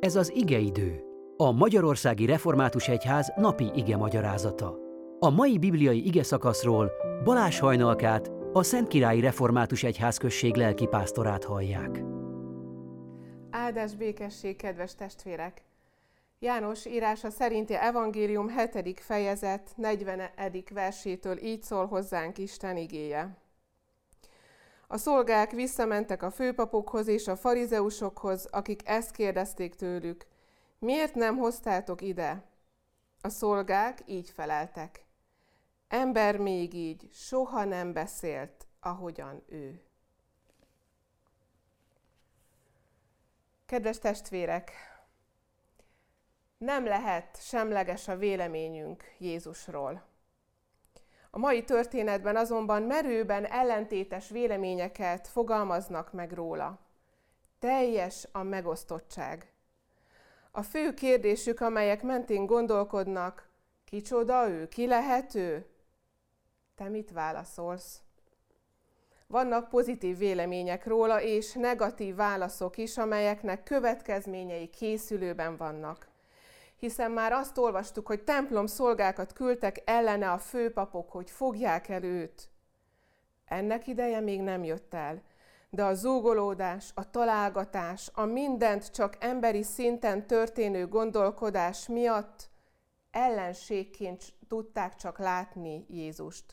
Ez az igeidő, a Magyarországi Református Egyház napi ige magyarázata. A mai bibliai ige szakaszról Balázs Hajnalkát, a Szentkirályi Református Egyház község lelkipásztorát hallják. Áldás békesség, kedves testvérek! János írása szerinti evangélium 7. fejezet 40. versétől így szól hozzánk Isten igéje. A szolgák visszamentek a főpapokhoz és a farizeusokhoz, akik ezt kérdezték tőlük. Miért nem hoztátok ide? A szolgák így feleltek. Ember még így soha nem beszélt, ahogyan ő. Kedves testvérek, nem lehet semleges a véleményünk Jézusról. A mai történetben azonban merőben ellentétes véleményeket fogalmaznak meg róla. Teljes a megosztottság. A fő kérdésük, amelyek mentén gondolkodnak, kicsoda ő, ki lehet ő? Te mit válaszolsz? Vannak pozitív vélemények róla, és negatív válaszok is, amelyeknek következményei készülőben vannak hiszen már azt olvastuk, hogy templom szolgákat küldtek ellene a főpapok, hogy fogják el őt. Ennek ideje még nem jött el, de a zúgolódás, a találgatás, a mindent csak emberi szinten történő gondolkodás miatt ellenségként tudták csak látni Jézust.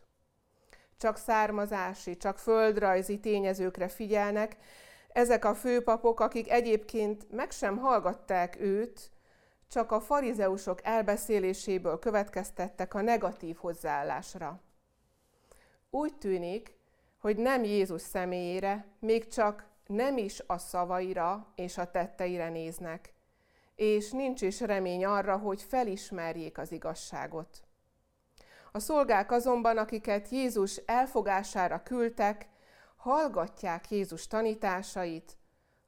Csak származási, csak földrajzi tényezőkre figyelnek, ezek a főpapok, akik egyébként meg sem hallgatták őt, csak a farizeusok elbeszéléséből következtettek a negatív hozzáállásra. Úgy tűnik, hogy nem Jézus személyére, még csak nem is a szavaira és a tetteire néznek, és nincs is remény arra, hogy felismerjék az igazságot. A szolgák azonban, akiket Jézus elfogására küldtek, hallgatják Jézus tanításait,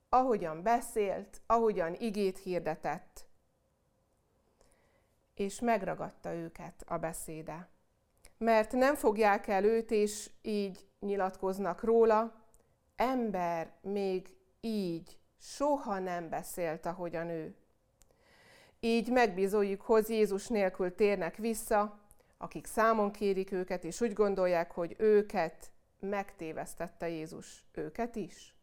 ahogyan beszélt, ahogyan igét hirdetett és megragadta őket a beszéde. Mert nem fogják el őt, és így nyilatkoznak róla, ember még így soha nem beszélt, ahogyan ő. Így megbizoljuk, hogy Jézus nélkül térnek vissza, akik számon kérik őket, és úgy gondolják, hogy őket megtévesztette Jézus. Őket is.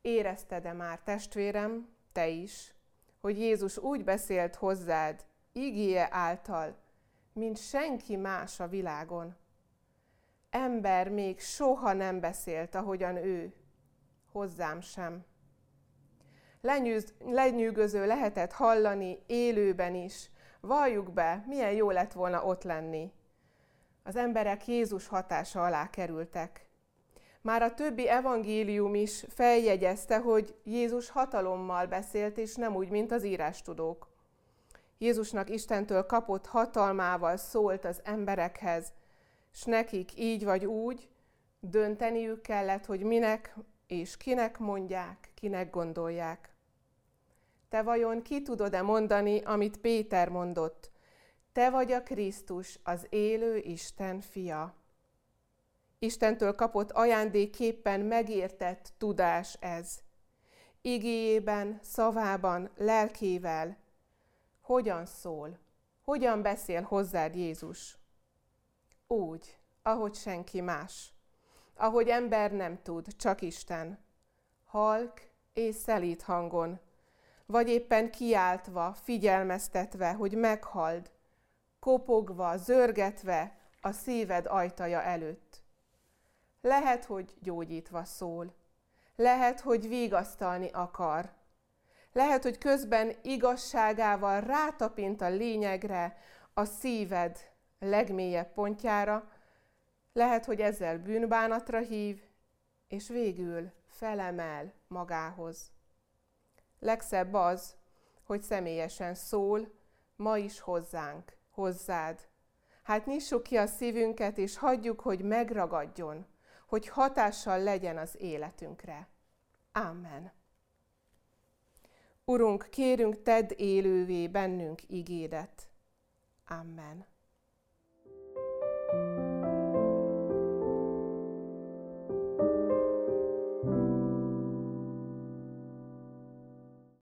Érezted-e már, testvérem, te is, hogy Jézus úgy beszélt hozzád, igéje által, mint senki más a világon. Ember még soha nem beszélt, ahogyan ő, hozzám sem. Lenyűz, lenyűgöző lehetett hallani élőben is, valljuk be, milyen jó lett volna ott lenni. Az emberek Jézus hatása alá kerültek. Már a többi evangélium is feljegyezte, hogy Jézus hatalommal beszélt, és nem úgy, mint az írástudók. Jézusnak Istentől kapott hatalmával szólt az emberekhez, és nekik így vagy úgy dönteniük kellett, hogy minek és kinek mondják, kinek gondolják. Te vajon ki tudod-e mondani, amit Péter mondott? Te vagy a Krisztus, az élő Isten fia. Istentől kapott ajándéképpen megértett tudás ez. Igéjében, szavában, lelkével, hogyan szól, hogyan beszél hozzád Jézus? Úgy, ahogy senki más, ahogy ember nem tud, csak Isten. Halk és szelít hangon, vagy éppen kiáltva, figyelmeztetve, hogy meghald, kopogva, zörgetve a szíved ajtaja előtt. Lehet, hogy gyógyítva szól, lehet, hogy vigasztalni akar, lehet, hogy közben igazságával rátapint a lényegre, a szíved legmélyebb pontjára, lehet, hogy ezzel bűnbánatra hív, és végül felemel magához. Legszebb az, hogy személyesen szól, ma is hozzánk, hozzád. Hát nyissuk ki a szívünket, és hagyjuk, hogy megragadjon, hogy hatással legyen az életünkre. Amen. Urunk, kérünk, tedd élővé bennünk igédet. Amen.